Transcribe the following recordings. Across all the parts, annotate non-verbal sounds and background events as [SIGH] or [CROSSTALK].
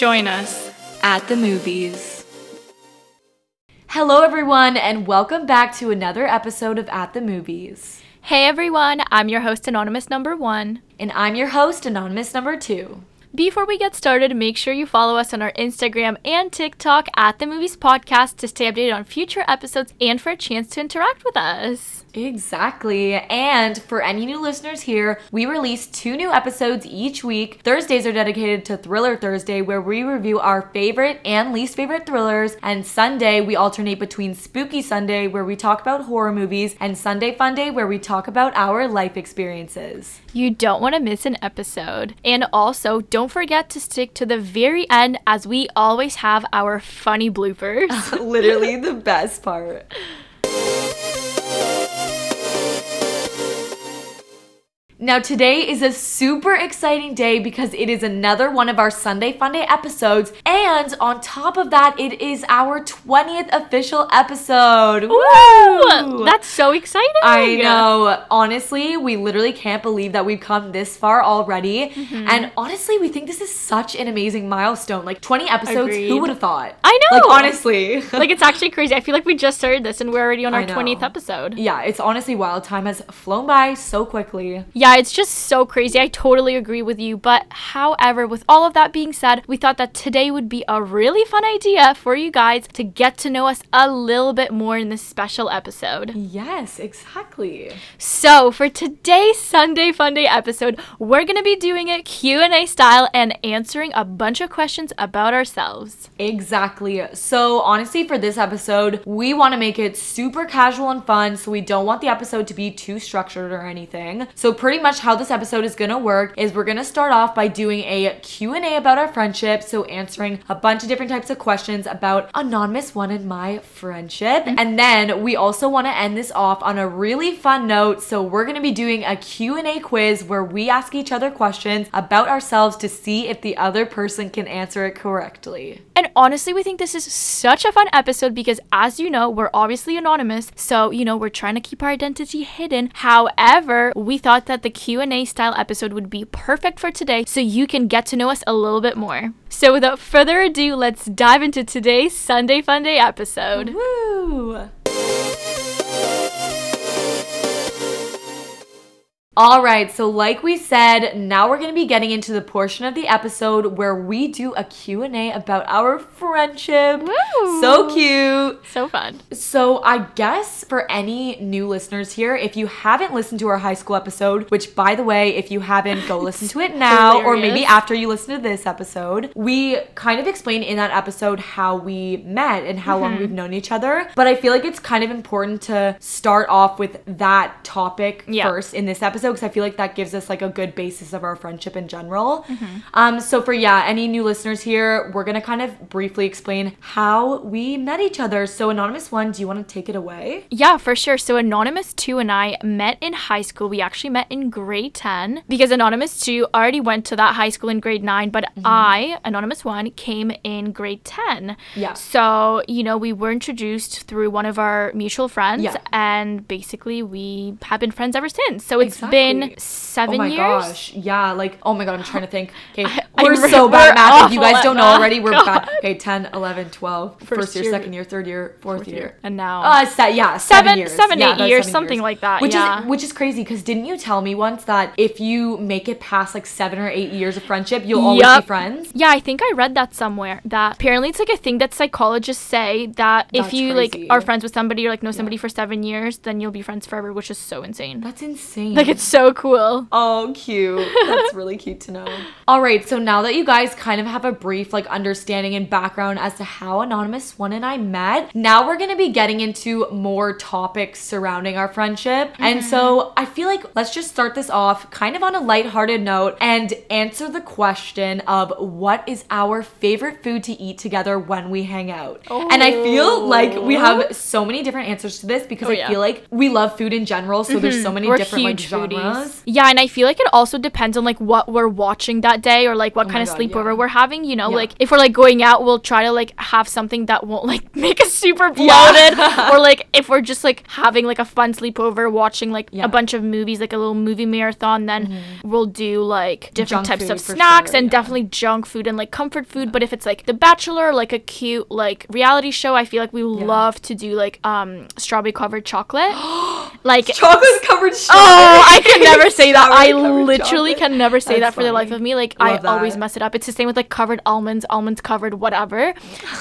Join us at the movies. Hello, everyone, and welcome back to another episode of At the Movies. Hey everyone, I'm your host, Anonymous Number One. And I'm your host, Anonymous Number Two. Before we get started, make sure you follow us on our Instagram and TikTok at the Movies Podcast to stay updated on future episodes and for a chance to interact with us. Exactly. And for any new listeners here, we release two new episodes each week. Thursdays are dedicated to Thriller Thursday, where we review our favorite and least favorite thrillers. And Sunday, we alternate between Spooky Sunday, where we talk about horror movies, and Sunday Fun Day, where we talk about our life experiences. You don't want to miss an episode. And also, don't forget to stick to the very end as we always have our funny bloopers. [LAUGHS] Literally the [LAUGHS] best part. Now, today is a super exciting day because it is another one of our Sunday Funday episodes. And on top of that, it is our 20th official episode. Woo! That's so exciting. I know. Honestly, we literally can't believe that we've come this far already. Mm-hmm. And honestly, we think this is such an amazing milestone. Like 20 episodes, Agreed. who would have thought? I know. Like, honestly. [LAUGHS] like, it's actually crazy. I feel like we just started this and we're already on our 20th episode. Yeah, it's honestly wild. Time has flown by so quickly. Yeah yeah, it's just so crazy. I totally agree with you. But however, with all of that being said, we thought that today would be a really fun idea for you guys to get to know us a little bit more in this special episode. Yes, exactly. So, for today's Sunday Funday episode, we're going to be doing it Q&A style and answering a bunch of questions about ourselves. Exactly. So, honestly, for this episode, we want to make it super casual and fun, so we don't want the episode to be too structured or anything. So, pretty much how this episode is going to work is we're going to start off by doing a Q&A about our friendship, so answering a bunch of different types of questions about anonymous one in my friendship. Mm-hmm. And then we also want to end this off on a really fun note, so we're going to be doing a Q&A quiz where we ask each other questions about ourselves to see if the other person can answer it correctly. And honestly, we think this is such a fun episode because as you know, we're obviously anonymous, so you know, we're trying to keep our identity hidden. However, we thought that the the Q&A style episode would be perfect for today so you can get to know us a little bit more. So without further ado, let's dive into today's Sunday Funday episode. Woo! All right, so like we said, now we're going to be getting into the portion of the episode where we do a Q&A about our friendship. Woo! So cute. So fun. So, I guess for any new listeners here, if you haven't listened to our high school episode, which by the way, if you haven't, go [LAUGHS] listen to it now hilarious. or maybe after you listen to this episode. We kind of explain in that episode how we met and how mm-hmm. long we've known each other, but I feel like it's kind of important to start off with that topic yeah. first in this episode because I feel like that gives us like a good basis of our friendship in general. Mm-hmm. Um, so for yeah, any new listeners here, we're gonna kind of briefly explain how we met each other. So anonymous one, do you want to take it away? Yeah, for sure. So anonymous two and I met in high school. We actually met in grade ten because anonymous two already went to that high school in grade nine, but mm-hmm. I anonymous one came in grade ten. Yeah. So you know we were introduced through one of our mutual friends, yeah. and basically we have been friends ever since. So it's exactly. been seven oh my years. gosh yeah like oh my god i'm trying to think okay we're so bad at math if you guys don't know already we're bad [LAUGHS] okay 10 11 12 first, first year, year, second year third year fourth, fourth year. year. and now uh se- yeah seven, seven years seven yeah, eight years seven something years. like that which yeah. is which is crazy because didn't you tell me once that if you make it past like seven or eight years of friendship you'll always yep. be friends yeah i think i read that somewhere that apparently it's like a thing that psychologists say that that's if you crazy. like are friends with somebody or like know somebody yeah. for seven years then you'll be friends forever which is so insane that's insane like it's so cool Oh, cute. That's really cute to know. [LAUGHS] All right, so now that you guys kind of have a brief like understanding and background as to how Anonymous One and I met, now we're going to be getting into more topics surrounding our friendship. Mm-hmm. And so I feel like let's just start this off kind of on a lighthearted note and answer the question of what is our favorite food to eat together when we hang out. Oh. And I feel like we have so many different answers to this because oh, I yeah. feel like we love food in general, so mm-hmm. there's so many we're different like genres Yeah, and I feel like it also depends on like what we're watching that day or like what Oh kind of God, sleepover yeah. we're having. You know, Yeah. like if we're like going out, we'll try to like have something that won't like [LAUGHS] make us super bloated. Yeah. [LAUGHS] or like if we're just like having like a fun sleepover, watching like a bunch of movies, like a little movie marathon, then we'll do like different Junk types of snacks sure, and definitely junk food and like comfort food. But if it's like The Bachelor, like a cute like reality show, I feel like we love to do like um strawberry covered chocolate. [GASPS] like Chocolate covered Oh, I can never say that. I literally chocolate. can never say That's that for the life of me. Like Love I always mess it up. It's the same with like covered almonds, almonds covered whatever.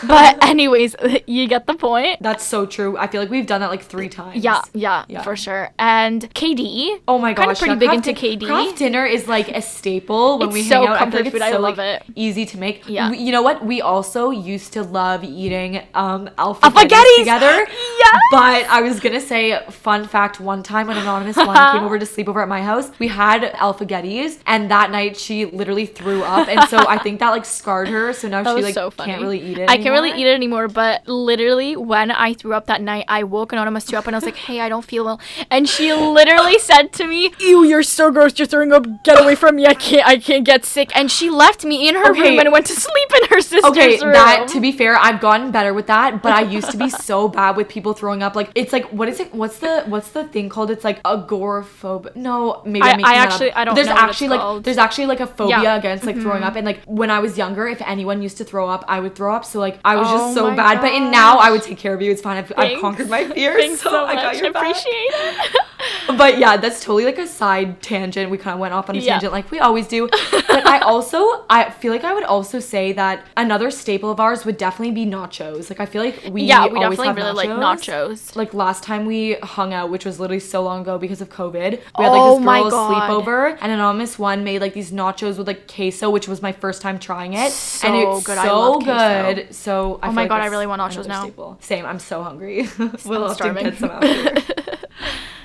But [LAUGHS] anyways, [LAUGHS] you get the point. That's so true. I feel like we've done that like three times. Yeah, yeah, Yeah. for sure. And KD. Oh my gosh, Kind of pretty big into KD. Kraft dinner is like a staple when It's we so hang out. I comfort feel like food. I so love like, it. easy to make. Yeah. We- you know what? We also used to love eating um alpha together. [LAUGHS] yeah. But I was gonna say, fun fact: one time when anonymous one came over to sleep over at my house, we had Alphaghettis, and that night she literally threw up, and so I think that like [LAUGHS] scarred her. So now That she like so can't really eat it. I can't really eat it anymore, but literally when I threw up that night, I woke Anonymous two up and I was like, "Hey, I don't feel well," and she literally [LAUGHS] said to me, "Ew, you're so gross. You're throwing up. Get away from me. I can't. I can't get sick." And she left me in her Okay. room and went to sleep in her sister's Okay, room. Okay, that to be fair, I've gotten better with that, but I used to be so [LAUGHS] bad with people throwing up. Like it's like what is it? What's the what's the thing called? It's like agoraphobe. No, maybe I- I'm I actually-. I don't There's know what it's actually like called. there's actually like a phobia Yeah. Mm-hmm. against like throwing up, and like when I was younger, if anyone used to throw up, I would throw up. So like I was Oh just so bad. But in now. I would take care of you. It's fine. I've, I've conquered my [LAUGHS] fears. Thanks so, [LAUGHS] I much. got your. Appreciate it. [LAUGHS] But yeah, that's totally like a side tangent. We kind of went off on a Yeah. tangent like we always do. But I also I feel like I would also say that another staple of ours would definitely be nachos. Like I feel like we yeah, we always definitely really like nachos. Like last time we hung out, which was literally so long ago because of COVID, we had Oh like this oh my girls God. sleepover, and anonymous one made like these nachos with like queso, which was my first time trying it, and So it's good. I so love queso. good. So I Oh my like God, I really want nachos now. staple. Same. I'm so hungry. [LAUGHS] we'll have to starving. get some after.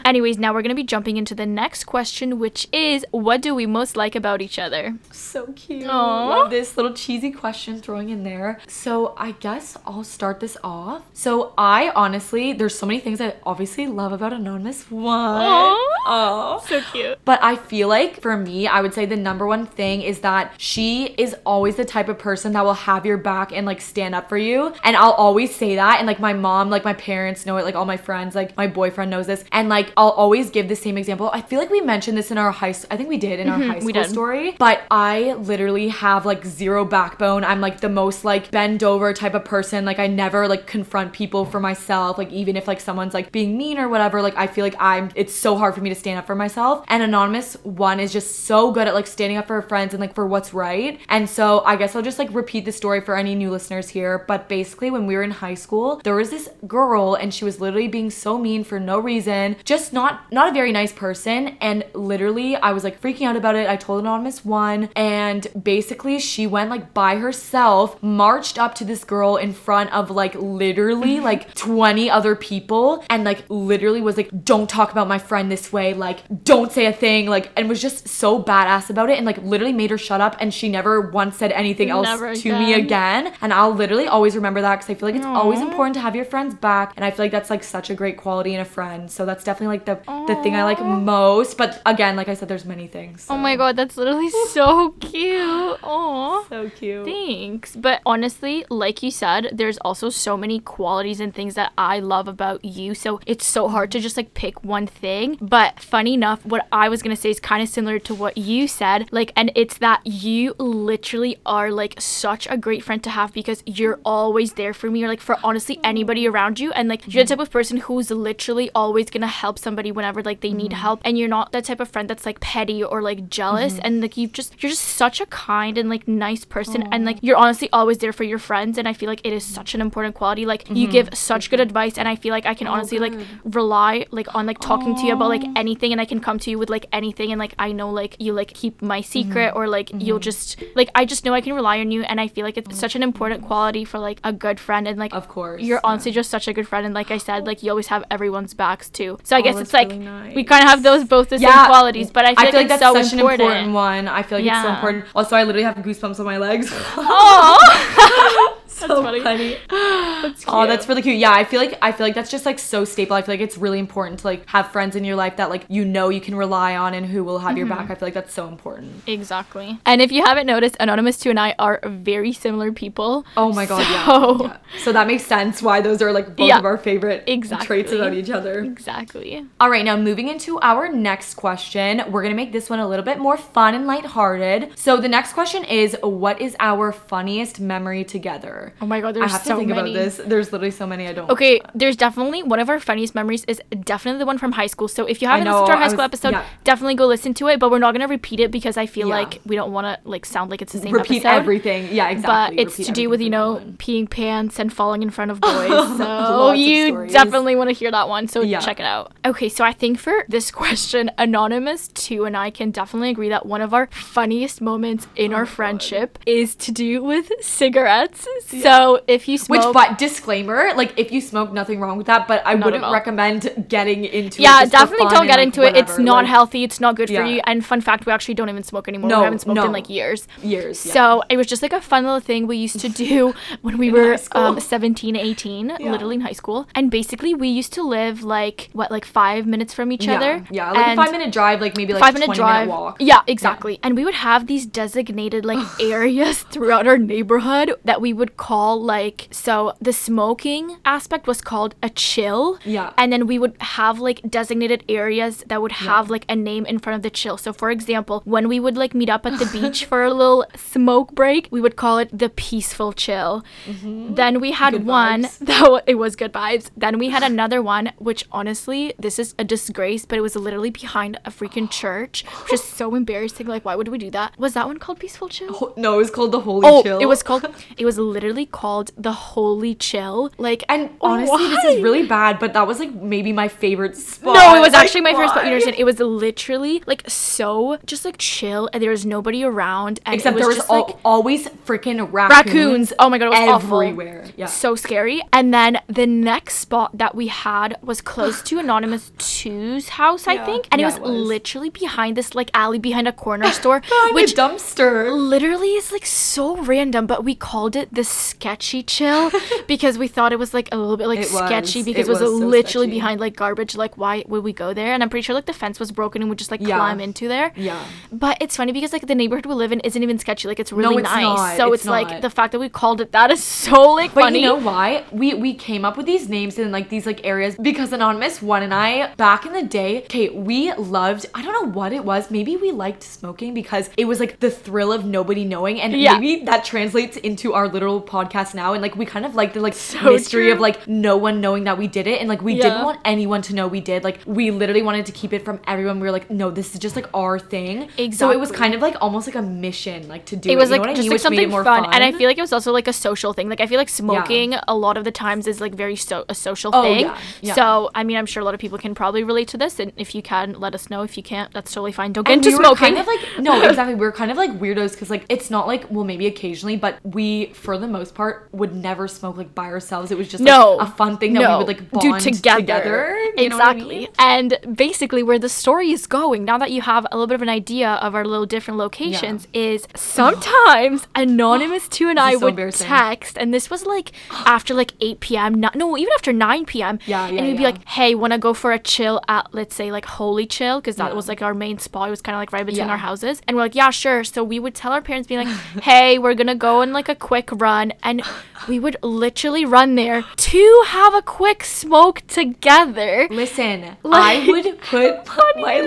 Anyways, now we're gonna be jumping into the next question, which is, what do we most like about each other? So cute. Aw. Love this little cheesy question throwing in there. So I guess I'll start this off. So I honestly, there's so many things I obviously love about Anonymous One. Aw. So cute. But I feel like for me, I would say the number one thing is that she is always the type of person that will have your back and like stand up for you. And I'll always say that. And like my mom, like my parents know it, like all my friends, like my boyfriend knows this. And like I'll always give the same example. I feel like we mentioned this in our high school I think we did in our mm-hmm, high school did. story. But I literally have like zero backbone. I'm like the most like bend over type of person. Like I never like confront people for myself. Like even if like someone's like being mean or whatever, like I feel like I'm it's so hard for me to stand up for myself. And Anonymous one is just so good at like standing up for her friends and like for what's right. And so I guess I'll just like repeat the story for any new listeners here. But basically when we were in high school, there was this girl and she was literally being so mean for no reason. Just not not a very nice person. And literally I was like freaking out about it. I told Anonymous one and basically she went like by herself, marched up to this girl in front of like literally [LAUGHS] like 20 other people and like literally was like, don't talk about my friend this way. Like, don't say a thing. Like, and was just so badass about it and like literally made her shut up. And she never once said anything else Never to me again. again. And I'll literally always remember that because I feel like it's always important to have your friends back. And I feel like that's like such a great quality in a friend. So that's definitely like the, the thing I like most. But again, like I said, there's many things. Oh my god, that's literally [LAUGHS] so cute. Aw. So cute. Thanks. But honestly, like you said, there's also so many qualities and things that I love about you. So it's so hard to just like pick one thing. But funny enough, what I was gonna say is kind of similar to what you said. Like, and it's that you literally are like such a great friend to have because you're always there for me or like for honestly anybody around you. And like you're the mm-hmm. type of person who's literally always gonna help somebody whenever like they need mm-hmm. help. And you're not that type of friend that's like petty or like jealous. Mm-hmm. And like you've just you're just such a kind and like nice person. And like you're honestly always there for your friends. And I feel like it is such an important quality. Like you give mm-hmm. such good advice. And I feel like I can oh, honestly like rely like on like talking to you about like anything and I can come to you with like anything and like I know like you like keep my secret or like you'll just like I just know I can rely on you and I feel like it's such an important quality for like a good friend and like Of course. you're yeah. honestly just such a good friend and like I said oh. like you always have everyone's backs too. So I oh, guess it's like really we kind of have those both the same qualities, but I feel, like, it's that's so such important. an important one. I feel like it's so important. Also, I literally have goosebumps on my legs. Aw. [LAUGHS] [LAUGHS] so funny. funny. [GASPS] That's Oh, that's really cute. Yeah, I feel like I feel like that's just like so staple. I feel like it's really important to like have friends in your life that like you know you can rely on and who will have your Mm-hmm. back. I feel like that's so important. Exactly. And if you haven't noticed, Anonymous 2 and I are very similar people. Oh my god, So- yeah. yeah. So that makes sense why those are like both Yeah, of our favorite exactly. traits about each other. Exactly. All right, now moving into our next question, we're gonna make this one a little bit more fun and lighthearted. So the next question is, what is our funniest memory together? Oh my god, I there's have so to think many. about this. There's literally so many I don't. Okay, there's definitely one of our funniest memories is definitely the one from high school. So if you haven't know, listened to our high I school episode, yeah. definitely go listen to it. But we're not gonna repeat it because I feel Yeah. like we don't want to like sound like it's the same Repeat episode. everything. Yeah, exactly. But it's Repeat to do with you know peeing pants and falling in front of [LAUGHS] boys. So you definitely want to hear that one. So Yeah. check it out. Okay, so I think for this [LAUGHS] question, anonymous two and I can definitely agree that one of our funniest moments in Oh our friendship is to do with cigarettes. So if you smoke, Which, but disclaimer, like if you smoke, nothing wrong with that. But I Not wouldn't recommend getting into. it yeah, just definitely don't and, get like, into it. It's not like, healthy. It's not good Yeah. for you. And fun fact, we actually don't even smoke anymore. No, we haven't smoked no. in like years. Years. yeah. So it was just like a fun little thing we used to do [LAUGHS] when we In were um, 17, 18, literally in high school. And basically, we used to live like, what, like five minutes from each yeah, other? yeah, like And a five minute drive, like maybe like five minute 20 drive. walk. Yeah, exactly. And we would have these designated like [SIGHS] areas throughout our neighborhood that we would call like so the smoking aspect was called a chill. Yeah. And then we would have like designated areas that would have like a name in front of the chill. So for example, when we would like meet up at the beach for a little [LAUGHS] smoke break, we would call it the peaceful chill. Mm-hmm. Then we had Good one vibes. [LAUGHS] that wa- it was good vibes. Then we had another one, which honestly, this is a disgrace, but it was literally behind a freaking church, which is so embarrassing. Like, why would we do that? Was that one called Peaceful Chill? Ho- No, it was called the Holy Oh, Chill. it was called. [LAUGHS] It was literally called the Holy Chill. Like, And honestly, this is really bad, but that was like maybe my favorite spot. No, it was Like, actually my first spot. You why? understand? It was literally like so, just like chill, and there was nobody around. And Except it there was just, al- like, always freaking raccoons. raccoons. Oh my god, it was awful. everywhere. Yeah. So scary. And then the next spot that we had was close to Anonymous 2's house, I Yeah. think. And Yeah, it, was it was. literally behind this like alley behind a corner [LAUGHS] store. Behind which dumpster. literally is like so random, but we called it the sketchy chill [LAUGHS] because we thought it was like a little bit like It sketchy was. because It was, was so literally sketchy. behind like garbage. Like, why would we go there? And I'm pretty sure like the fence was broken and we just like Yeah. climb into there. Yeah. But it's funny because like the neighborhood we live in isn't even sketchy. Like it's really it's nice. not. So It's it's, like the fact that we called it that is so like But funny. you know why? We we came up with these names in like these like areas because Anonymous One and I back in the day, okay, we loved I don't know what it was. Maybe we liked smoking because it was like the thrill of nobody knowing, and Yeah. maybe that translates into our literal podcast now. And like we kind of like the like So mystery of like no one knowing that we did it, and like we Yeah. didn't want anyone to know we did. Like we literally wanted to keep it from everyone. We were like, no, this is just like our thing. So it was kind of like almost like a mission, like to do it. it was know like what I just mean? like it something more fun. and I feel like it was also like a social thing. Like I feel like smoking a lot of the times is like very so a social Oh, thing. yeah, yeah. So I mean, I'm sure a lot of people can probably relate to this, and if you can, let us know. If you can't, that's totally fine. Don't get And into we smoking. kind of like no, [LAUGHS] exactly. We are kind of like weirdos because like it's not like well maybe occasionally, but we for the most part would never smoke like by ourselves. It was just like, no a fun thing that no. we would like bond do together, together. what I exactly mean? and basically where the story is going now that you have a little bit of an idea of our little different locations is sometimes [GASPS] anonymous 2 and i so would text and this was like [GASPS] after like 8 p.m not, no even after 9 p.m Yeah, yeah, and we'd be like hey want to go for a chill at let's say like holy chill because that Yeah. was like our main spot it was kind of like right between Yeah. our houses and we're like yeah sure so we would tell our parents being like [LAUGHS] hey we're gonna go on like a quick run and we would literally run there to have a quick smoke together Listen, I would put [LAUGHS] my,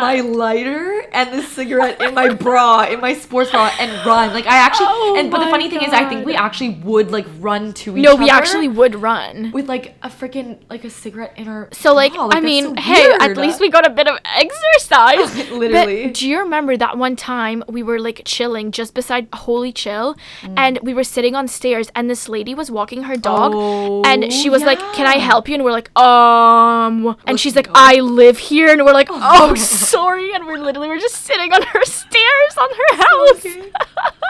my lighter and the cigarette in my bra, in my sports bra, and run. Like I actually, Oh and but the funny thing is, I think we actually would like run to each no other. No, we actually would run with like a freaking like a cigarette in our. so like, bra. I mean, so hey, at least we got a bit of exercise. [LAUGHS] Literally. But do you remember that one time we were like chilling just beside Holy Chill, Mm. and we were sitting on stairs, and this lady was walking her dog, Oh, and she was like, "Can I help you?" And we're like, "Um," and she's like, no. "I live here," and we're like, "Oh, sorry," and we're literally we're just sitting on her [LAUGHS] stairs on her house.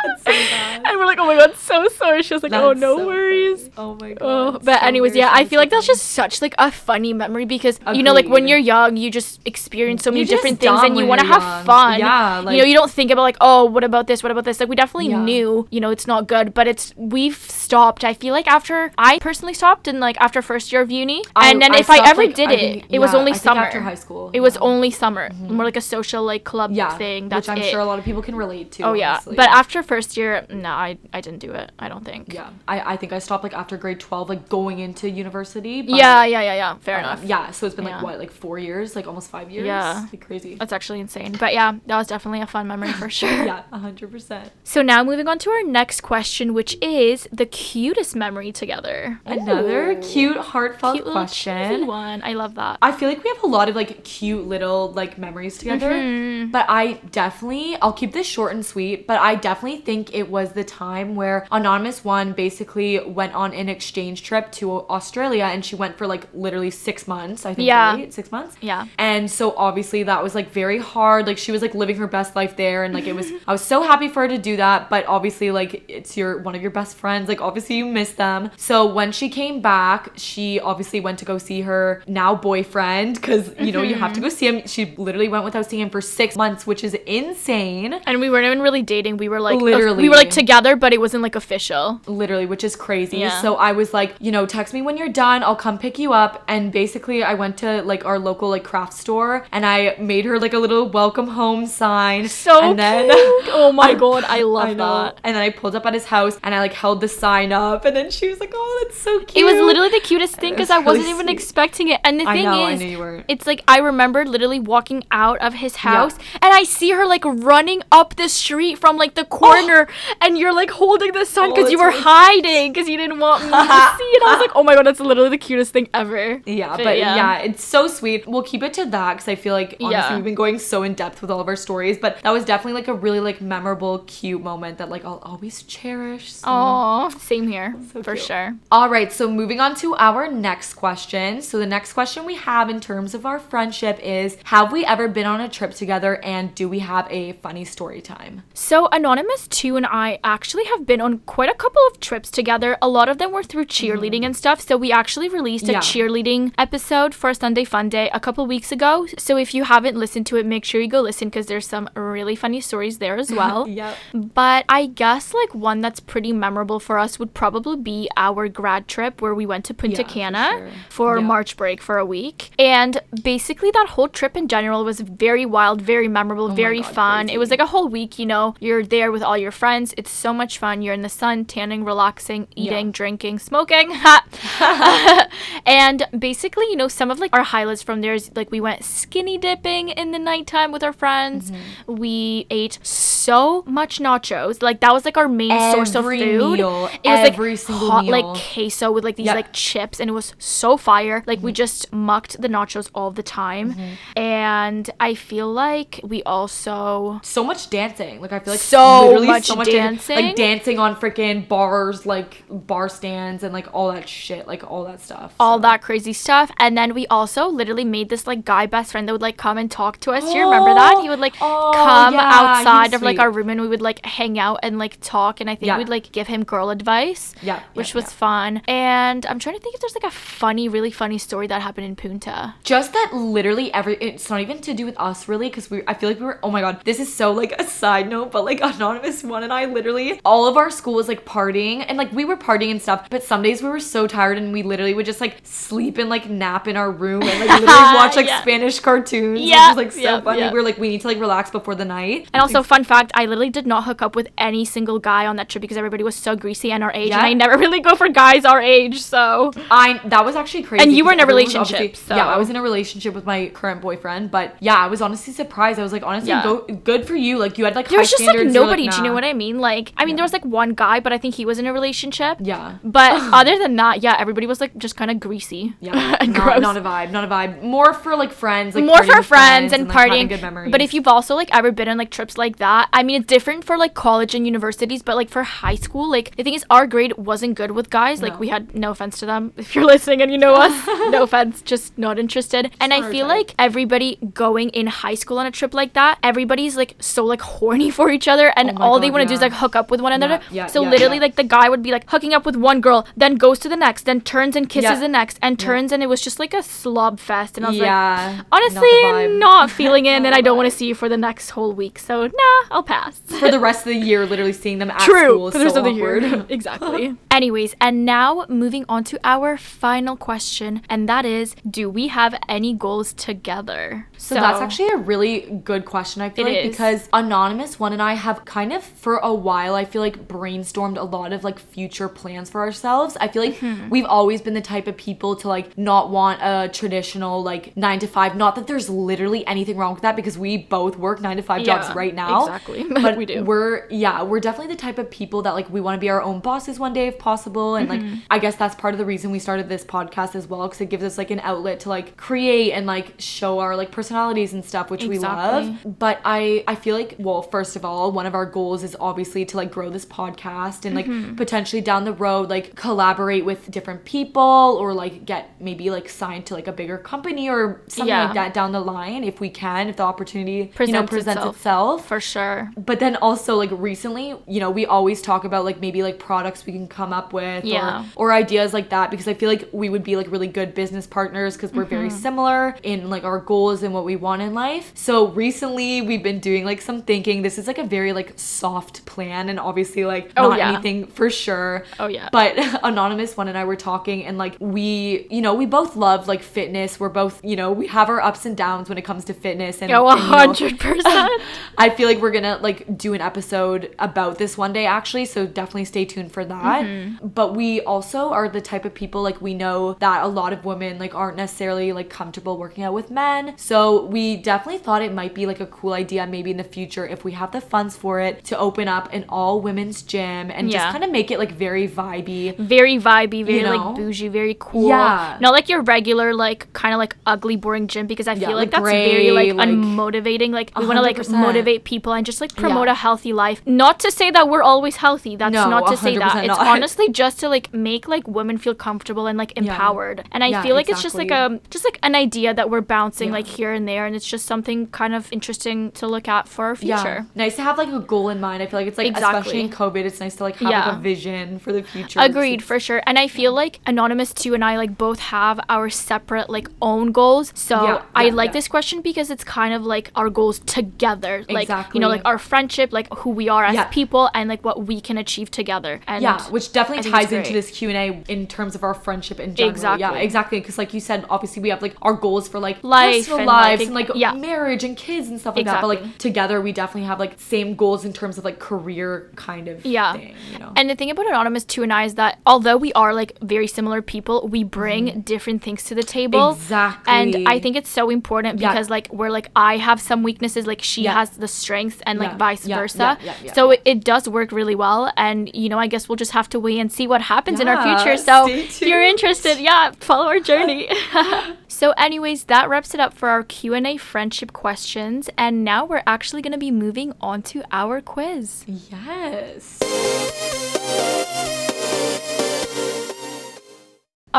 That's so. [LAUGHS] And we're like, oh my god, so sorry. She was like, oh no so worries. Oh my god. Oh, but so anyways, yeah, I feel like that's just such like a funny memory because you know, like when you're young, you just experience so many different things and you want to have young. fun. Yeah, you know, you don't think about like, oh, what about this? What about this? Like we definitely Yeah. knew, you know, it's not good, but it's we've stopped. I feel like after I personally stopped and like after first year of uni, I- and then I if I ever like, did I it, think- it was only summer. after high school, It was yeah. Mm-hmm. only summer, more like a social like club yeah, thing. That's which I'm it. sure a lot of people can relate to. oh yeah, honestly. but after first year, no, I I didn't do it. I don't think. yeah, I, I think I stopped like after grade twelve, like going into university. But, Yeah, yeah, yeah, yeah. Fair uh, enough. Yeah, so it's been Yeah. like what, like four years, like almost five years. Yeah. like crazy. That's actually insane. But yeah, that was definitely a fun memory for [LAUGHS] sure. yeah, hundred percent. So now moving on to our next question, which is the cutest memory together. Another Ooh. cute, heartfelt cute question. one. I love that. I feel like we have a lot of like cute little like memories together. Mm-hmm. But I definitely, I'll keep this short and sweet, but I definitely think it was the time where Anonymous One basically went on an exchange trip to Australia and she went for like literally six months, I think, Yeah. right? Six months? Yeah. And so obviously that was like very hard. Like she was like living her best life there and like it was [LAUGHS] I was so happy for her to do that, but obviously like it's your one of your best friends. Like obviously you miss them. So when she came back, she obviously went to go see her now boyfriend cuz you know you have to mm-hmm. go see him. She literally went without seeing him for 6 months, which is insane. And we weren't even really dating. We were like Literally. we were like together, but it wasn't like official. literally which is crazy Yeah. so i was like you know text me when you're done i'll come pick you up and basically i went to like our local like craft store and i made her like a little welcome home sign So and then cute. [LAUGHS] Oh my god, I love I that. and then i pulled up at his house and i like held the sign up and then she was like oh that's so cute It was literally the cutest thing because I wasn't even sweet. expecting it. And the I thing know, I is, knew you weren't. it's like I remembered literally walking out of his house and I see her like running up the street from like the corner, oh. and you're like holding the sign Oh, because you were really hiding because you didn't want me to see it. I was like, oh my god, that's literally the cutest thing ever. yeah, but yeah. it's so sweet. We'll keep it to that because I feel like honestly Yeah. we've been going so in depth with all of our stories, but that was definitely like a really like memorable, cute moment that like I'll always cherish. So Aw, same here So for cute. sure. All right, so moving on to our next question. So the next question we have in terms of our friendship is have we ever been on a trip together and do we have a funny story time? So Anonymous 2 and I actually have been on quite a couple of trips together. A lot of them were through mm-hmm. cheerleading and stuff. So we actually released a cheerleading episode for Sunday Fun Day a couple weeks ago. So if you haven't listened to it, make sure you go listen because there's some really funny stories there as [LAUGHS] well. Yep. But I guess like one that's pretty memorable for us would probably be our grad trip where we went to Punta Yeah, for Cana sure. for Yeah. March break for a week. And basically that whole trip in general was very wild, very memorable, Oh very God, fun. It was like a whole week, you know, you're there with all your friends. It's so much fun. You're in the sun, tanning, relaxing, eating, Yeah. Drinking, smoking. [LAUGHS] [LAUGHS] and basically, you know, some of like our highlights from there is like we went skinny dipping in the nighttime with our friends. Mm-hmm. We ate so much nachos. Like that was like our main source of Every food. meal, it was every like single hot meal. like queso with like these like chips and it was so fire. Like Mm-hmm. we just mucked the nachos all the time. And I feel like we also So much dancing. Like I feel like So literally so much dan- dancing. like dancing on freaking bars, like bar stands and like all that shit, like all that stuff. all So- that crazy stuff. And then we also literally made this like guy best friend that would like come and talk to us. Do you remember that? He would like [GASPS] Oh, come yeah, outside of like our room and we would like hang out and like talk. And I think Yeah. we'd like give him girl advice. Yeah, Which yeah, was fun. And I'm trying to think if there's like a funny, really funny story that happened in Punta. just that literally every it's not even to do with us really because we I feel like we were oh my god this is so like a side note but like [LAUGHS] anonymous one and I literally all of our school was like partying and like we were partying and stuff but some days we were so tired and we literally would just like sleep and like nap in our room and like literally [LAUGHS] watch like Yeah. Spanish cartoons Yeah, which was like so yeah, funny yeah. we were like we need to like relax before the night And also, fun fact, I literally did not hook up with any single guy on that trip because everybody was so greasy and our age. Yeah. And I never really go for guys our age. So I that was actually crazy. And you were in a because everyone was relationship, obviously- Yeah, I was in a relationship with my current boyfriend, but yeah, I was honestly surprised. I was like, honestly, go, good for you. Like you had like there was just like standards. You're nobody. Do you know what I mean? Like, I mean, there was like one guy, but I think he was in a relationship. Yeah. But [LAUGHS] other than that, yeah, everybody was like just kind of greasy. Yeah, and [LAUGHS] not, gross. not a vibe, not a vibe. More for like friends, like More for friends and like, having partying. good memories. But if you've also like ever been on like trips like that, I mean, it's different for like college and universities, but like for high school, like the thing is, our grade wasn't good with guys. Like No. we had no offense to them [LAUGHS] if you're listening and you know us, no offense, just not interested. And I not feel type. like everybody going in high school on a trip like that, everybody's like so like horny for each other, and Oh all they want to do is like hook up with one another. yeah, so yeah, literally, yeah. like the guy would be like hooking up with one girl, then goes to the next, then turns and kisses Yeah. the next, and turns, and it was just like a slob fest. And I was like, yeah. not the honestly, vibe. not feeling [LAUGHS] it, and I don't want to see you for the next whole week. So nah, I'll pass. For the rest of the year, literally seeing them at True. school is for the rest so of the year. [LAUGHS] [LAUGHS] exactly. Anyways, and now moving on to our final question, and that is, do we have any goals together? So, that's actually a really good question, I feel like, is. because Anonymous One and I have kind of for a while, I feel like brainstormed a lot of like future plans for ourselves. I feel like Mm-hmm. we've always been the type of people to like not want a traditional like nine to five. Not that there's literally anything wrong with that because we both work nine to five jobs Yeah, right now. exactly. [LAUGHS] But We do. We're, yeah, we're definitely the type of people that like we want to be our own bosses one day if possible. And Mm-hmm. like, I guess that's part of the reason we started this podcast as well because it gives us like an outlet to like create and like show our like personalities and stuff, which we love. But I, I feel like, well, first of all, one of our goals is obviously to like grow this podcast and like Mm-hmm. potentially down the road, like collaborate with different people or like get maybe like signed to like a bigger company or something Yeah. like that down the line if we can, if the opportunity, you know, Presents presents itself. itself for sure. but then also like recently you know we always talk about like maybe like products we can come up with Yeah. or, or ideas like that because i feel like we would be like really good business partners because we're very Mm-hmm. similar in like our goals and what we want in life so recently we've been doing like some thinking this is like a very like soft plan and obviously like Oh, not yeah. anything for sure Oh, yeah. but [LAUGHS] anonymous one and i were talking and like we you know we both love like fitness we're both you know we have our ups and downs when it comes to fitness and, Go and, you know, hundred percent. [LAUGHS] I feel like we're gonna like do an episode about this one day actually, so definitely stay tuned for that. Mm-hmm. But we also are the type of people like we know that a lot of women like aren't necessarily like comfortable working out with men. So we definitely thought it might be like a cool idea maybe in the future if we have the funds for it to open up an all women's gym and just kind of make it like very vibey. very vibey, very know? like bougie, very cool. Yeah. Not like your regular, like kind of like ugly, boring gym because I Yeah, feel like, like that's very like, like- unmotivating. Like we want to like motivate people and just like promote Yeah. a healthy life. Not to say that we're always healthy. That's No, not to say that. 100% It's [LAUGHS] honestly just to like make like women feel comfortable and like empowered. And I Yeah, feel like it's just like a um, just like an idea that we're bouncing Yeah. like here and there, and it's just something kind of interesting to look at for our future. Nice to have like a goal in mind. I feel like it's like especially in COVID, it's nice to like have Yeah. like a vision for the future. Agreed for sure. And I feel like Anonymous 2 and I like both have our separate like own goals. So Yeah, I yeah, like yeah. this question because it's kind of like our goals together. Like you know, like our friendship, like who we are as Yeah. people and like what we can achieve together. And yeah, which definitely ties into this Q and A in terms of our friendship in general. Exactly. Yeah, exactly. Because like you said, obviously we have like our goals for like Life personal and, like, lives and like yeah. marriage and kids and stuff like that. But like together, we definitely have like same goals in terms of like career kind of yeah. thing. You know. And the thing about Anonymous 2 and I is that although we are like very similar people, we bring mm-hmm. different things to the table. Exactly. And I think it's so important Yeah. because like we're like I have some weaknesses, like she Yeah. has the strengths and like vice versa. so. It, it does work really well. And you know, I guess we'll just have to wait and see what happens in our future. So if you're interested, yeah, follow our journey. [LAUGHS] [LAUGHS] so anyways, that wraps it up for our Q&A friendship questions. And now we're actually going to be moving on to our quiz. yes.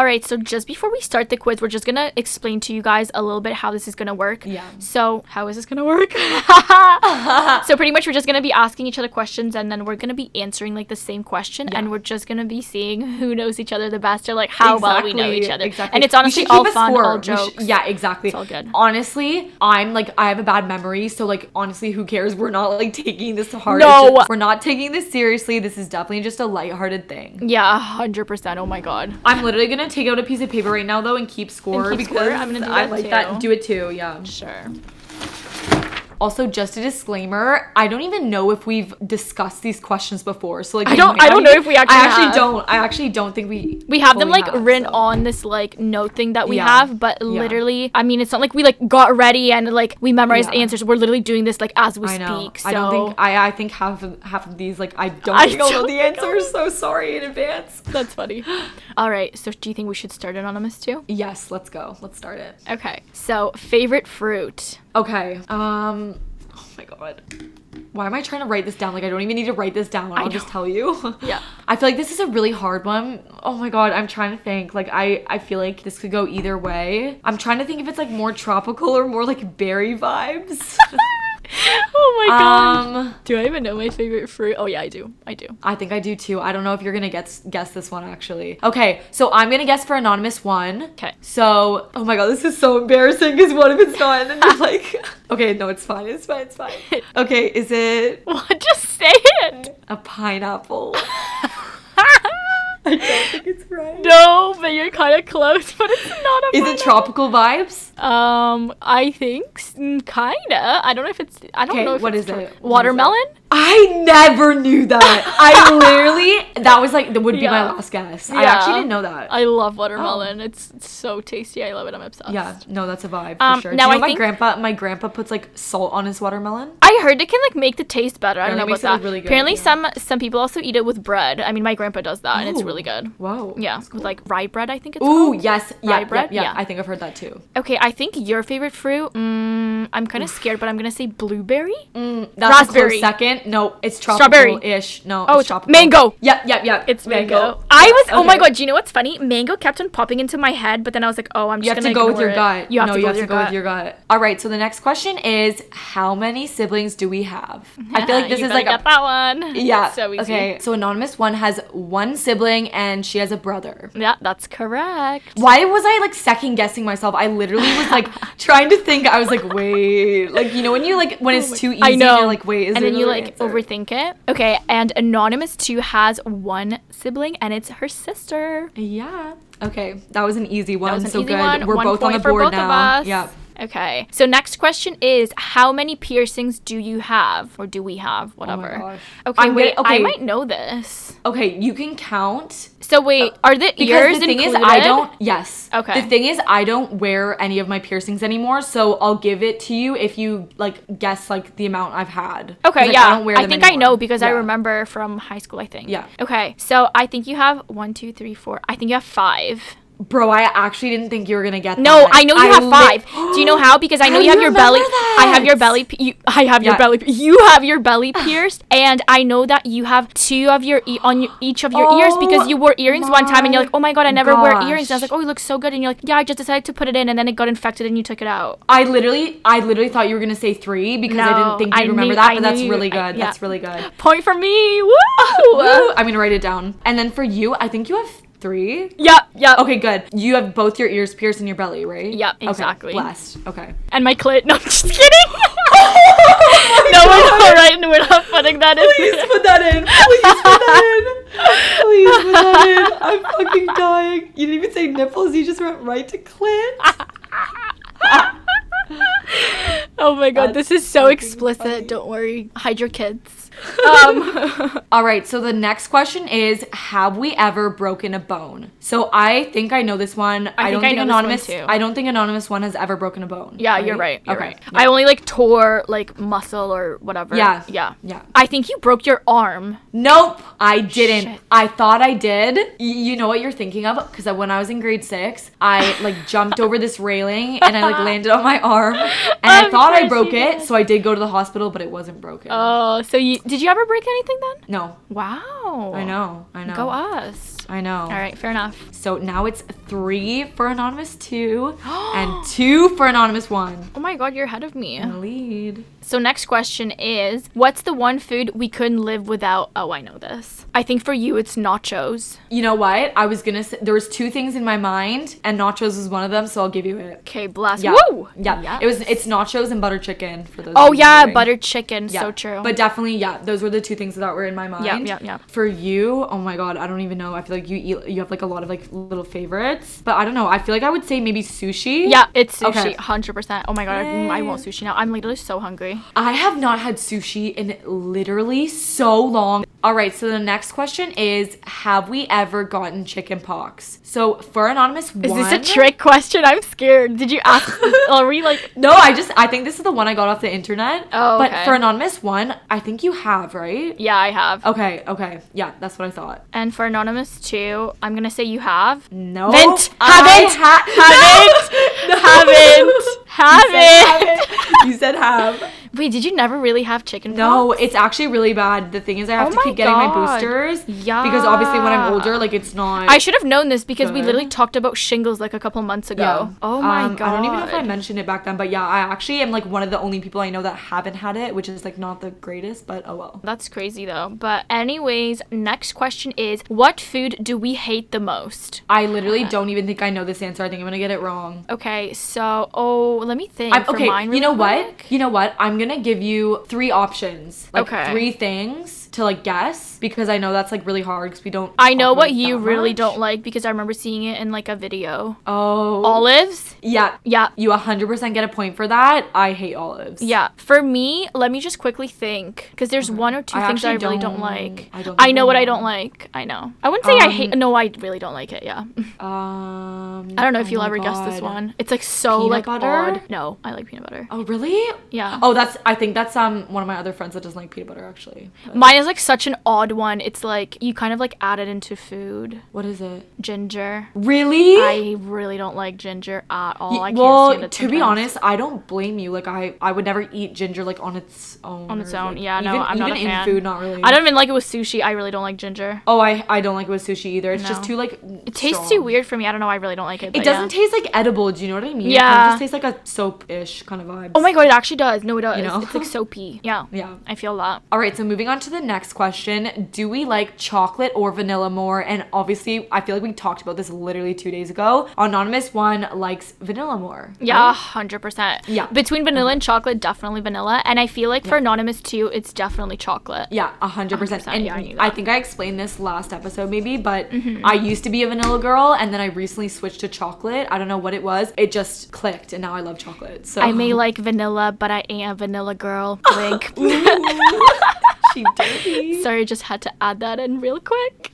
All right, so just before we start the quiz, we're just gonna explain to you guys a little bit how this is gonna work. Yeah. So, how is this gonna work? [LAUGHS] so, pretty much, we're just gonna be asking each other questions, and then we're gonna be answering like the same question, Yeah. and we're just gonna be seeing who knows each other the best, or like how well we know each other. Exactly. And it's honestly all fun, score. all We should- jokes. yeah, exactly. It's all good. Honestly, I'm like I have a bad memory, so like honestly, who cares? We're not like taking this hard. No. Just- we're not taking this seriously. This is definitely just a lighthearted thing. Yeah, hundred percent. Oh my god. I'm literally gonna take out a piece of paper right now though and keep score And keep because score? I'm gonna do I that like too. that. Do it too, yeah. Sure. Also, just a disclaimer: I don't even know if we've discussed these questions before. So like, I don't- I don't know if we actually I actually have. don't. I actually don't think we. We have them like written so. on this like note thing that we Yeah. have, but Yeah. literally, I mean, it's not like we like got ready and like we memorized Yeah. answers. We're literally doing this like as we I know. speak. So I don't think I. I think half of half of these like I don't I I'll know don't the answers. So sorry in advance. [LAUGHS] that's funny. All right, so do you think we should start anonymous too? Yes, let's go. Let's start it. Okay. So favorite fruit. Okay. Um. Oh my god. Why am I trying to write this down? Like I don't even need to write this down. I'll just tell you. [LAUGHS] Yeah. I feel like this is a really hard one. Oh my god, I'm trying to think. Like I I feel like this could go either way. I'm trying to think if it's like more tropical or more like berry vibes. [LAUGHS] [LAUGHS] oh my god. Um, do I even know my favorite fruit? Oh yeah, I do. I do. I think I do too. I don't know if you're gonna guess guess this one actually. Okay, so I'm gonna guess for anonymous one. Okay. So, oh my god, this is so embarrassing because what if it's not? And then you're [LAUGHS] like, okay, no, it's fine, it's fine, it's fine. [LAUGHS] Okay, is it What? Just say it. a pineapple? I don't think it's right. no, but you're kind of close. But it's not a. Is it tropical vibes? Um, I think mm, kinda. I don't know if it's. I don't Okay, know if what it's is it? What is? Watermelon. I never knew that. I [LAUGHS] literally that was like that would be my last guess. I actually didn't know that. I love watermelon. It's, it's so tasty. I love it. I'm obsessed. Oh. yeah, no, that's a vibe for Um, sure. now Do you know my think- grandpa my grandpa puts like salt on his watermelon? I heard it can like make the taste better. I don't Yeah, know about that. really good, Apparently, yeah. some some people also eat it with bread. I mean, my grandpa does that, and it's really good. Whoa. Yeah, that's with like rye bread. I think it's Ooh, called. yes. Yeah, Rye yeah, bread? yeah, Yeah. I think I've heard that too. Okay, I think your favorite fruit. Mm, I'm kind of scared, but I'm gonna say blueberry. Mm, that's Raspberry. second. No, it's Strawberry. tropical-ish. No, Oh, it's tropical. mango. Yep, yep, yep. It's mango. I Yeah, was. Oh my god! Do you know what's funny? Mango kept on popping into my head, but then I was like, oh, I'm just You have to go with your it. gut. You have no, to you go have with to your go gut. with your gut. All right. So the next question is, how many siblings do we have? I feel like this You is like a that one. [LAUGHS] yeah. It's so easy. Okay. So anonymous one has one sibling and she has a brother. Yeah, that's correct. Why was I like second guessing myself? I literally [LAUGHS] was like trying to think. I was like, wait, like you know when you like when it's oh too easy, Oh I know. you're like, wait, is and then you like answer? overthink it. Okay, and anonymous two has one sibling, and it's her sister. Yeah. Okay, that was an easy one. That was an so easy good. one. We're One both on the board now. Of us. Yeah. Okay. So next question is, how many piercings do you have, or do we have? Oh Whatever. Oh gosh. Okay. I'm wait. gonna- I might know this. Okay, you can count So wait, uh, are the because ears the thing included? is, I don't. Yes. Okay. The thing is, I don't wear any of my piercings anymore, so I'll give it to you if you like guess like the amount I've had. Okay, like, yeah. I, don't wear them think I know anymore. because I remember from high school, I think. Yeah. Okay, so I think you have one, two, three, four. I think you have five. Bro, I actually didn't think you were gonna get No, that. I know you have li- five. Do you know how? Because I [GASPS] know you have you your belly. I have your belly. You, I have your belly. You have your belly [SIGHS] pierced, and I know that you have two of your e- on your, each of your ears because Oh you wore earrings one time, and you're like, oh my god, I never wear earrings. And I was like, oh, you look so good, and you're like, yeah, I just decided to put it in, and then it got infected, and you took it out. I literally, I literally thought you were gonna say three because I didn't think I you'd remember knew- that. I But that's really I- good. yeah. That's really good. Point for me. [LAUGHS] Woo! Woo! I'm gonna write it down. And then for you, I think you have three. Yep, yep. Okay, good. You have both your ears pierced in your belly, right? Yep, Okay, exactly. blessed. Okay. And my clit. [LAUGHS] No, I'm just kidding. [LAUGHS] no, we're [LAUGHS] not right. We're not putting that in. Please put that in. Please put that in. Please put that in. I'm fucking dying. You didn't even say nipples. You just went right to clit. [LAUGHS] oh my god, That's this is so explicit. funny. Don't worry. Hide your kids. [LAUGHS] Um, [LAUGHS] all right, so the next question is Have we ever broken a bone? So I think I know this one. I, don't think I think know this one anonymous. too. I don't think anonymous one has ever broken a bone. Yeah, you're right. You're okay. right. I only like tore like muscle or whatever. Yeah. Yeah. Yeah. I think you broke your arm. Nope, I didn't. Shit. I thought I did. Y- you know what you're thinking of? Because when I was in grade six, I like jumped over this railing and I like landed on my arm, [LAUGHS] and I thought I broke it, did. so I did go to the hospital, but it wasn't broken. Oh, so you did you ever break anything then? no, Wow. I know, I know. Go us. I know. All right, fair enough. So now it's three for anonymous two [GASPS] and two for anonymous one. Oh my god, you're ahead of me. In the lead. So next question is, what's the one food we couldn't live without? Oh, I know this. I think for you it's nachos. You know what? I was gonna say there was two things in my mind, and nachos was one of them, so I'll give you it. Okay, bless. Yeah. Woo! Yeah. It was it's nachos and butter chicken for those. Oh yeah, wondering. buttered chicken. Yeah. So true. But definitely, yeah, those were the two things that were in my mind. yeah, yeah. yeah. For you, oh my god, I don't even know. I feel like you eat you have like a lot of like little favorites. But I don't know. I feel like I would say maybe sushi. yeah, it's sushi, Okay. hundred percent. Oh my god, I, I want sushi now. I'm literally so hungry. I have not had sushi in literally so long. All right, so the next question is Have we ever gotten chicken pox? So for Anonymous Is one. this a trick question? I'm scared. Did you ask? [LAUGHS] are we like? No, I just, I think this is the one I got off the internet. Oh, But okay. for Anonymous one, I think you have, right? Yeah, I have. Okay, okay. Yeah, that's what I thought. And for anonymous two, I'm gonna say you have. No. Vent. Haven't. ha- Haven't. [LAUGHS] No. Haven't. haven't. You said have. Wait, did you never really have chicken No, pox? it's actually really bad. The thing is, I have Oh to keep getting my God. boosters. Yeah. Because obviously, when I'm older, like it's not. I should have known this because we literally talked about shingles like a couple months ago. Yeah. Oh my Um, god. I don't even know if I mentioned it back then, but yeah, I actually am like one of the only people I know that haven't had it, which is like not the greatest, but oh well. That's crazy though. But anyways, next question is what food do we hate the most? I literally don't even think I know this answer. I think I'm gonna get it wrong. Okay, so oh, let me think. I'm, okay, mine you know what? You know what? I'm gonna give you three options, like Okay. three things to like guess because I know that's like really hard because we don't. I know what you really much. don't like because I remember seeing it in like a video. Oh, Olives? yeah, Yeah. You 100% get a point for that. I hate olives. Yeah, for me, let me just quickly think because there's one or two I things I really don't, don't- like. I don't I know what I don't like. I know. I wouldn't say I hate. Um, No, I really don't like it. Yeah. [LAUGHS] Um. I don't know if oh you'll ever guess this one. It's like so Peanut like butter? odd. No, I like peanut butter. Oh really? Yeah. Oh, that's. I think that's um one of my other friends that doesn't like peanut butter actually. But Mine is like such an odd one. It's like you kind of like add it into food. what is it? Ginger. Really? I really don't like ginger at all. Y- I can't well, stand it to be honest, I don't blame you. Like I, I would never eat ginger like on its own. On its own, like, yeah, no, I'm not even a in fan. food, not really. I don't even like it with sushi. I really don't like ginger. Oh, I, I don't like it with sushi either. It's just too like. It tastes too weird for me. I don't know. I really don't like it. It doesn't yeah. taste like edible. Do you know what I mean? It Yeah. kind of just tastes like a soap-ish kind of vibe. Oh my god, it actually does. No, it does. You know? It's like soapy. [LAUGHS] Yeah. Yeah. I feel that. All right, so moving on to the next question. Do we like chocolate or vanilla more? And obviously, I feel like we talked about this literally two days ago. Anonymous one likes vanilla more. Yeah, hundred percent. Yeah. Between vanilla and chocolate, definitely vanilla. And I feel like for anonymous too, it's definitely chocolate. Yeah, a hundred percent. 100%, And yeah, I I think I explained this last episode maybe, but Mm-hmm. I used to be a vanilla girl and then I recently switched to chocolate. I don't know what it was. It just clicked and now I love chocolate. So I may like vanilla, but I ain't a vanilla girl. [LAUGHS] Blink. she dirty. [LAUGHS] Sorry, just had to add that in real quick.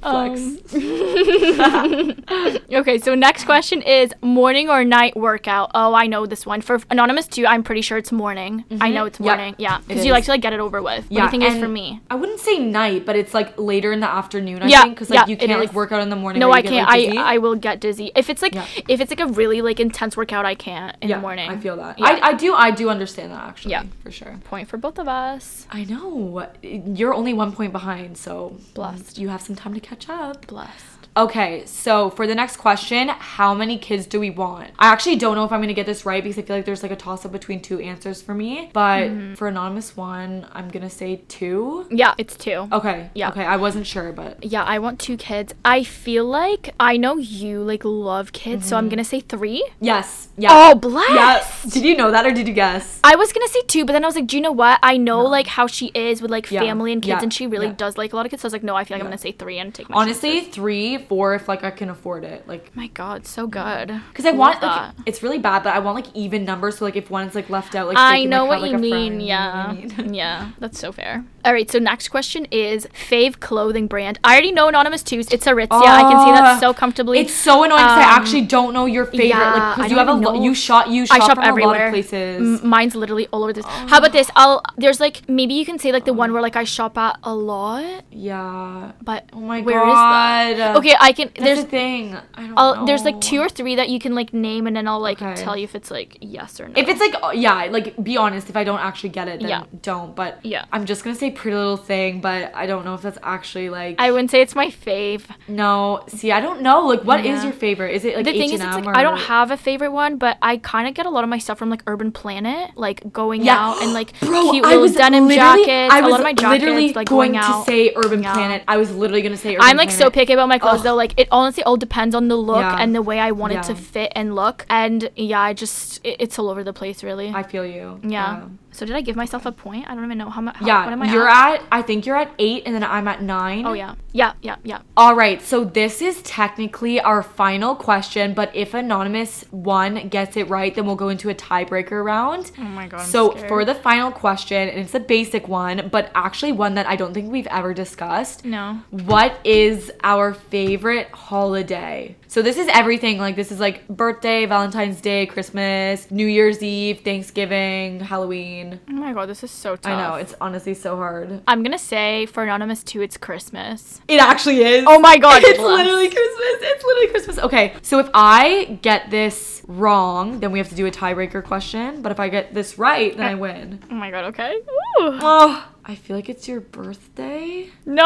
Flex. Um, [LAUGHS] [LAUGHS] okay, so next question is morning or night workout. Oh, I know this one. For anonymous too, I'm pretty sure it's morning. I know it's Mm-hmm. Yep, morning. Yeah, because you like to like get it over with. What do you think it is for me? I wouldn't say night, but it's like later in the afternoon. I Yeah, think because like yeah, you can't like work out in the morning. No, I can't. like, dizzy. I I will get dizzy if it's like Yeah. if it's like a really like intense workout. I can't in yeah, the morning. I feel that. Yeah. I, I do. I do understand that actually. Yeah. for sure. Point for both of us. I know you're only one point behind, so Blessed. You have some time to catch up. Blessed. Okay, so for the next question, how many kids do we want? I actually don't know if I'm gonna get this right because I feel like there's like a toss up between two answers for me. But Mm-hmm. for anonymous one, I'm gonna say two. Yeah, it's two. Okay. Yeah. Okay, I wasn't sure, but Yeah, I want two kids. I feel like I know you like love kids, so I'm gonna say three. yes. Yeah. Oh, bless. Yeah. Did you know that or did you guess? I was gonna say two, but then I was like, do you know what? I know like how she is with like Yeah, family and kids, yeah, and she really yeah. does like a lot of kids. So I was like, no, I feel like I'm gonna say three and take my chances." Honestly, chances. three, four if like I can afford it. Like my God, so good. because I want like it's really bad, but I want like even numbers. So like if one's like left out, like I know what have, like, you mean. friend, you know yeah, what I mean? yeah, that's so fair. All right, so next question is fave clothing brand. I already know anonymous Twos. It's Aritzia. I can see that so comfortably. It's so annoying because I Um, actually don't know your favorite. yeah, like I because you have a lo- you shop you I shop, shop a lot everywhere. of places. M- mine's literally all over this. How about this? I'll there's like maybe you can say like the one where like I shop at a lot, yeah. but Oh my where is that? Okay, I can. That's there's the thing. I don't I'll, know. there's like two or three that you can like name, and then I'll like Okay. tell you if it's like yes or no. If it's like yeah, like be honest. If I don't actually get it, then Yeah. don't. But Yeah. I'm just gonna say Pretty Little Thing. But I don't know if that's actually like I wouldn't say it's my fave. no. See, I don't know. Like, what is Yeah. your favorite? Is it like the H thing and is, it's M like or I don't have a favorite one, but I kind of get a lot of my stuff from like Urban Planet, like going Yeah. out and like Bro, cute little denim jackets. I a was lot of my jackets, literally like going, going, out. to say Urban Yeah. Planet. I was literally gonna say Urban I'm like so picky about my clothes Ugh. though. Like it honestly all depends on the look and the way I want it to fit and look. And yeah, I just it, it's all over the place really. I feel you. yeah. So did I give myself a point? I don't even know how much. Yeah, What am I you're at? at. I think you're at eight, and then I'm at nine. Oh yeah. Yeah. Yeah. Yeah. All right, so this is technically our final question, but if anonymous one gets it right, then we'll go into a tiebreaker round. Oh my god. I'm so scared. for the final question, and it's a basic one, but actually one that I don't think we've ever discussed. no. What is our favorite holiday? So this is everything. Like this is like birthday, Valentine's Day, Christmas, New Year's Eve, Thanksgiving, Halloween. Oh my god, this is so tough. I know it's honestly so hard. I'm gonna say for anonymous two, it's Christmas. It actually is. Oh my god. [LAUGHS] it's bless. literally Christmas. It's literally Christmas. Okay, so if I get this wrong, then we have to do a tiebreaker question. But if I get this right, then I uh, win. Oh my god, okay. Ooh. Oh, I feel like it's your birthday. No,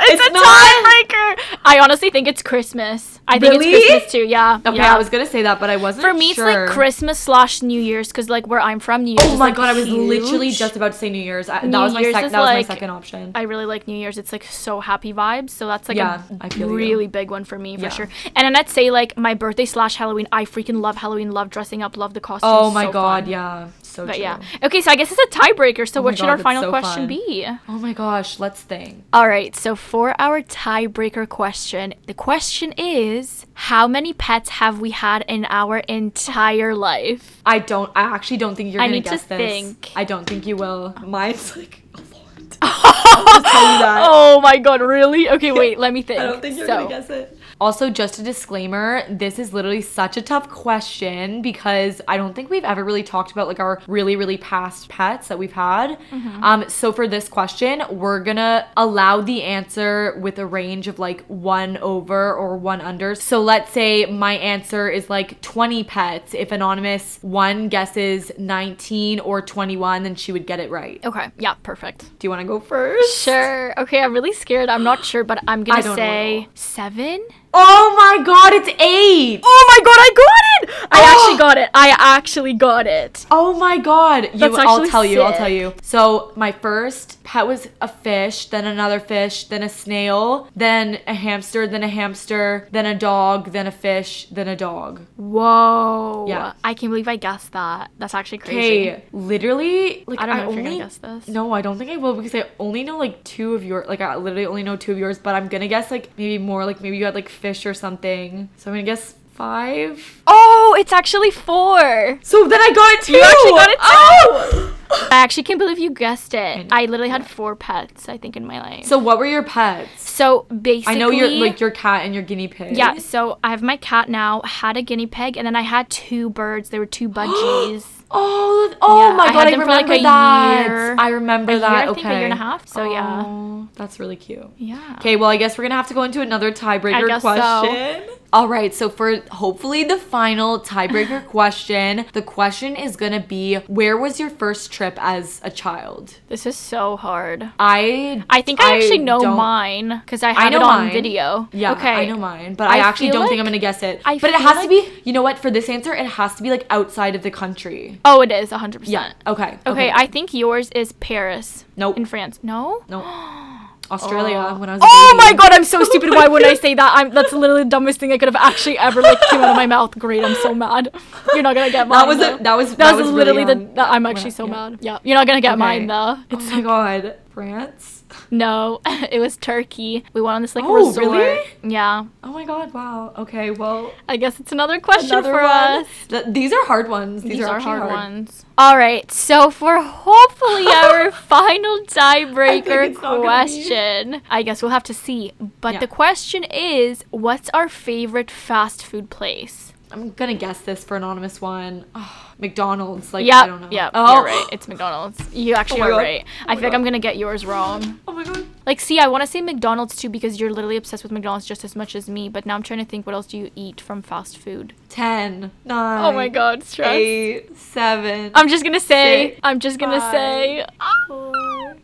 it's, It's a not? tiebreaker. I honestly think it's Christmas. I think Really? it's Christmas too. Yeah. Okay, yeah. I was gonna say that, but I wasn't. For me, sure. it's like Christmas slash New Year's, because like where I'm from, New Year's. Oh my like, god, I was literally just about to say New Year's. I, New that was my Year's sec- that was my second option. I really like New Year's. It's like so happy vibes. So that's like Yeah, a feel you. really big one for me for Yeah. sure. And then I'd say like my birthday slash Halloween. I freaking love Halloween. Love dressing up. Love the costumes. oh my so god, fun. yeah, so But true. yeah. Okay, so I guess it's a tiebreaker. So Oh what should God, our final so question fun. be? Oh my gosh, let's think. All right, so for our tiebreaker question, the question is how many pets have we had in our entire life? I don't. I actually don't think you're I gonna need to guess this. think. I don't think you will. Mine's like a lot. [LAUGHS] I'll just tell you that. Oh my god, really? Okay, [LAUGHS] wait, let me think. I don't think you're so, gonna guess it. Also, just a disclaimer, this is literally such a tough question because I don't think we've ever really talked about like our really, really past pets that we've had. Mm-hmm. Um, so for this question, we're gonna allow the answer with a range of like one over or one under. So let's say my answer is like 20 pets. If anonymous one guesses 19 or 21, then she would get it right. Okay, yeah, perfect. Do you wanna go first? Sure. Okay, I'm really scared. I'm not sure, but I'm gonna say know. seven. Oh my god, it's eight! Oh my god, I got it! I Oh! actually got it. I actually got it. Oh my god. You, That's I'll tell you, I'll tell you. So my first pet was a fish, then another fish, then a snail, then a hamster, then a hamster, then a dog, then a fish, then a dog. Whoa. Yeah. I can't believe I guessed that. That's actually crazy. Okay, literally, like I don't know if only, you're gonna guess this. No, I don't think I will because I only know like two of your like I literally only know two of yours, but I'm gonna guess like maybe more like maybe you had like fish or something. So I'm gonna guess five. Oh, it's actually four. So then I got it too. You actually got it too. Oh! I actually can't believe you guessed it. I literally had four pets, I think, in my life. So what were your pets? So basically, I know you're like your cat and your guinea pig. Yeah, so I have my cat now, had a guinea pig, and then I had two birds. They were two [GASPS] budgies. Oh, th- oh Yeah, my god, had I remember like, that. year. I remember A year, that. I okay. think, a year and a half, so yeah. Oh, that's really cute. Yeah. Okay, well, I guess we're gonna have to go into another tiebreaker guess so. All right, so for hopefully the final tiebreaker [LAUGHS] question, the question is gonna be where was your first trip as a child? This is so hard. I I think I, actually know mine because I have know it on mine. video. Yeah, Okay. I know mine, but I, I actually don't think I'm gonna guess it. I but it has to be. You know what? For this answer, it has to be like outside of the country. Oh, it is 100%. Yeah. Okay. Okay, I think yours is Paris. Nope. In France. No? No. [GASPS] [GASPS] Australia when I was Oh my god, I'm so [LAUGHS] stupid. Why wouldn't I say that? I'm that's literally the dumbest thing I could have actually ever like came out of my mouth. Great, I'm so mad. You're not gonna get mine. That was though. a, that was that, was, really literally the. that- I'm actually so yeah. mad. Yeah, you're not gonna get Okay. mine though. Oh my god, France. No, [LAUGHS] it was Turkey. We went on this like Oh, resort. really? Yeah. Oh my god, wow. Okay, well, I guess it's another question another for one. us. Th- these are hard ones. These, These, are, actually hard, ones. All right, so for hopefully [LAUGHS] our final tiebreaker it's not gonna be. question, I guess we'll have to see. But Yeah. the question is, what's our favorite fast food place? I'm gonna guess this for anonymous one. Oh, McDonald's. Like yeah, I don't know. yeah, Oh. you're right. It's McDonald's. You actually oh my are God. right. Oh I feel like I'm gonna get yours wrong. Oh my god. Like, see, I want to say McDonald's too because you're literally obsessed with McDonald's just as much as me. But now I'm trying to think, what else do you eat from fast food? Ten, nine. Oh my God, stress. Eight, seven. I'm just gonna say. Six, I'm just gonna say. four,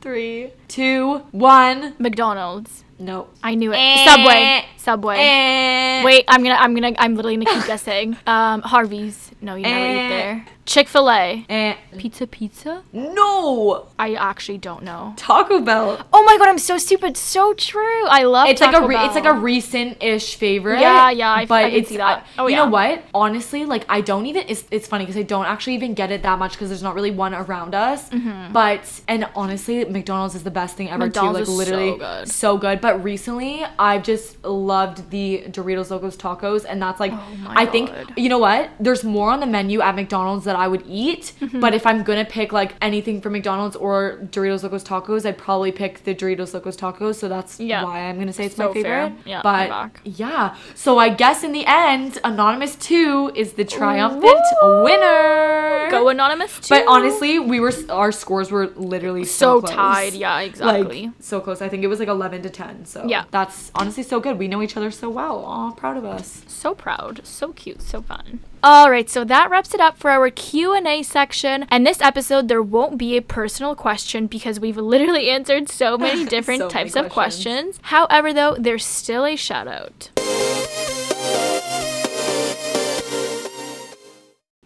three, two, one. McDonald's. No. I knew it. Eh. Subway. Subway. Eh. Wait, I'm gonna, I'm gonna, I'm literally gonna keep guessing. [LAUGHS] Um, Harvey's. No, you never Eh. eat there. Chick Fil A. Eh. Pizza, pizza. No. I actually don't know. Taco Bell. Oh my god, I'm so stupid. So true. I love. It's like a re- it's like a recent-ish favorite. Yeah, yeah, I but I can it's see that. Oh, you yeah. know what? Honestly, like I don't even. It's it's funny because I don't actually even get it that much because there's not really one around us. But and honestly, McDonald's is the best thing ever Mm-hmm. McDonald's too. Like so literally good. so good. But recently, I've just loved the Doritos Locos Tacos, and that's like Oh my I think you know what? There's more on the menu at McDonald's that I would eat. Mm-hmm. But if I'm gonna pick like anything from McDonald's or Doritos Locos Tacos, I'd probably pick the Doritos Locos Tacos. So that's Yeah. why I'm gonna say it's So my favorite. fair. Yeah, but yeah. So I guess in the end, Anonymous 2 is the triumphant winner. Go anonymous too. But honestly, we were our scores were literally so, so tied. Yeah, exactly. Like so close. I think it was like 11 to 10. So Yeah. that's honestly so good. We know each other so well. Aw, proud of us. so proud so cute so fun all right so that wraps it up for our q&a section and this episode there won't be a personal question because we've literally answered so [LAUGHS] many different So many types of questions. questions however though there's still a shout out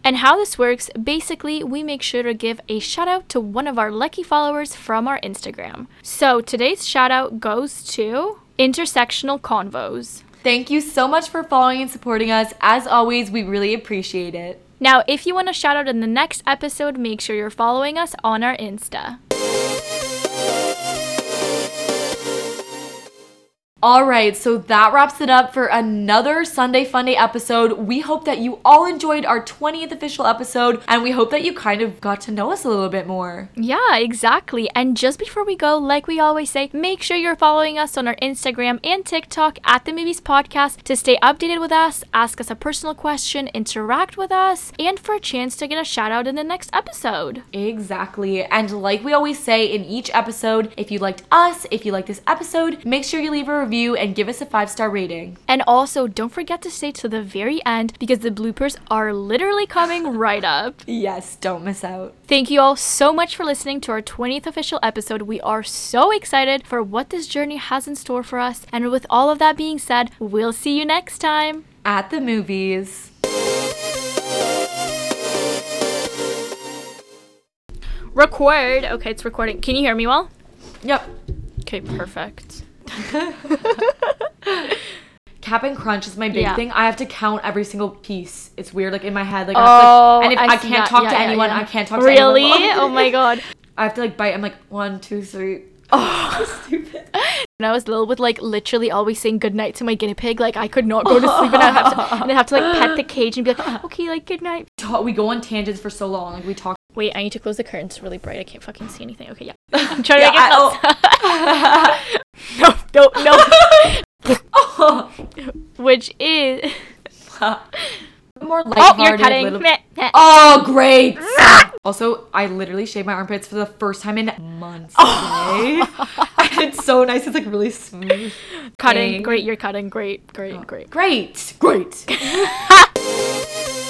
And how this works, basically, we make sure to give a shout out to one of our lucky followers from our Instagram. So today's shout out goes to Intersectional Convos. Thank you so much for following and supporting us. As always, we really appreciate it. Now, if you want a shout out in the next episode, make sure you're following us on our Insta. All right, so that wraps it up for another Sunday Funday episode. We hope that you all enjoyed our 20th official episode, and we hope that you kind of got to know us a little bit more. Yeah, exactly. And just before we go, like we always say, make sure you're following us on our Instagram and TikTok at the Movies Podcast to stay updated with us, ask us a personal question, interact with us, and for a chance to get a shout out in the next episode. Exactly. And like we always say in each episode, if you liked us, if you like this episode, make sure you leave a review and give us a five star rating. And also, don't forget to stay to the very end because the bloopers are literally coming right up. [LAUGHS] Yes, don't miss out. Thank you all so much for listening to our 20th official episode. We are so excited for what this journey has in store for us. And with all of that being said, we'll see you next time. At the movies. Record. Okay, it's recording. Can you hear me well? Yep. Okay, perfect. [LAUGHS] Cap'n Crunch is my big Yeah. thing. I have to count every single piece. It's weird, like in my head. Like, Oh, to, and if I I, can't that. talk Yeah, to yeah, anyone. I can't talk to anyone. Really? oh my [LAUGHS] god. I have to like bite. I'm like one, two, three. Oh, [LAUGHS] stupid. When I was little with like literally always saying goodnight to my guinea pig, like I could not go to sleep and I have to [LAUGHS] and I have to like pet the [GASPS] cage and be like, okay, like good night. We go on tangents for so long. Like we talk. Wait, I need to close the curtains. It's really bright. I can't fucking see anything. Okay, yeah. [LAUGHS] I'm trying Yeah, to make I- it no, no, no. Which is More oh, lighthearted. you're cutting. little- Meh, meh. Oh, great. Ah! also, I literally shaved my armpits for the first time in months oh. today. and [LAUGHS] [LAUGHS] it's so nice. It's like really smooth. Cutting. Dang. Great. You're cutting. Great. Great. Oh. Great. Great. Great. [LAUGHS]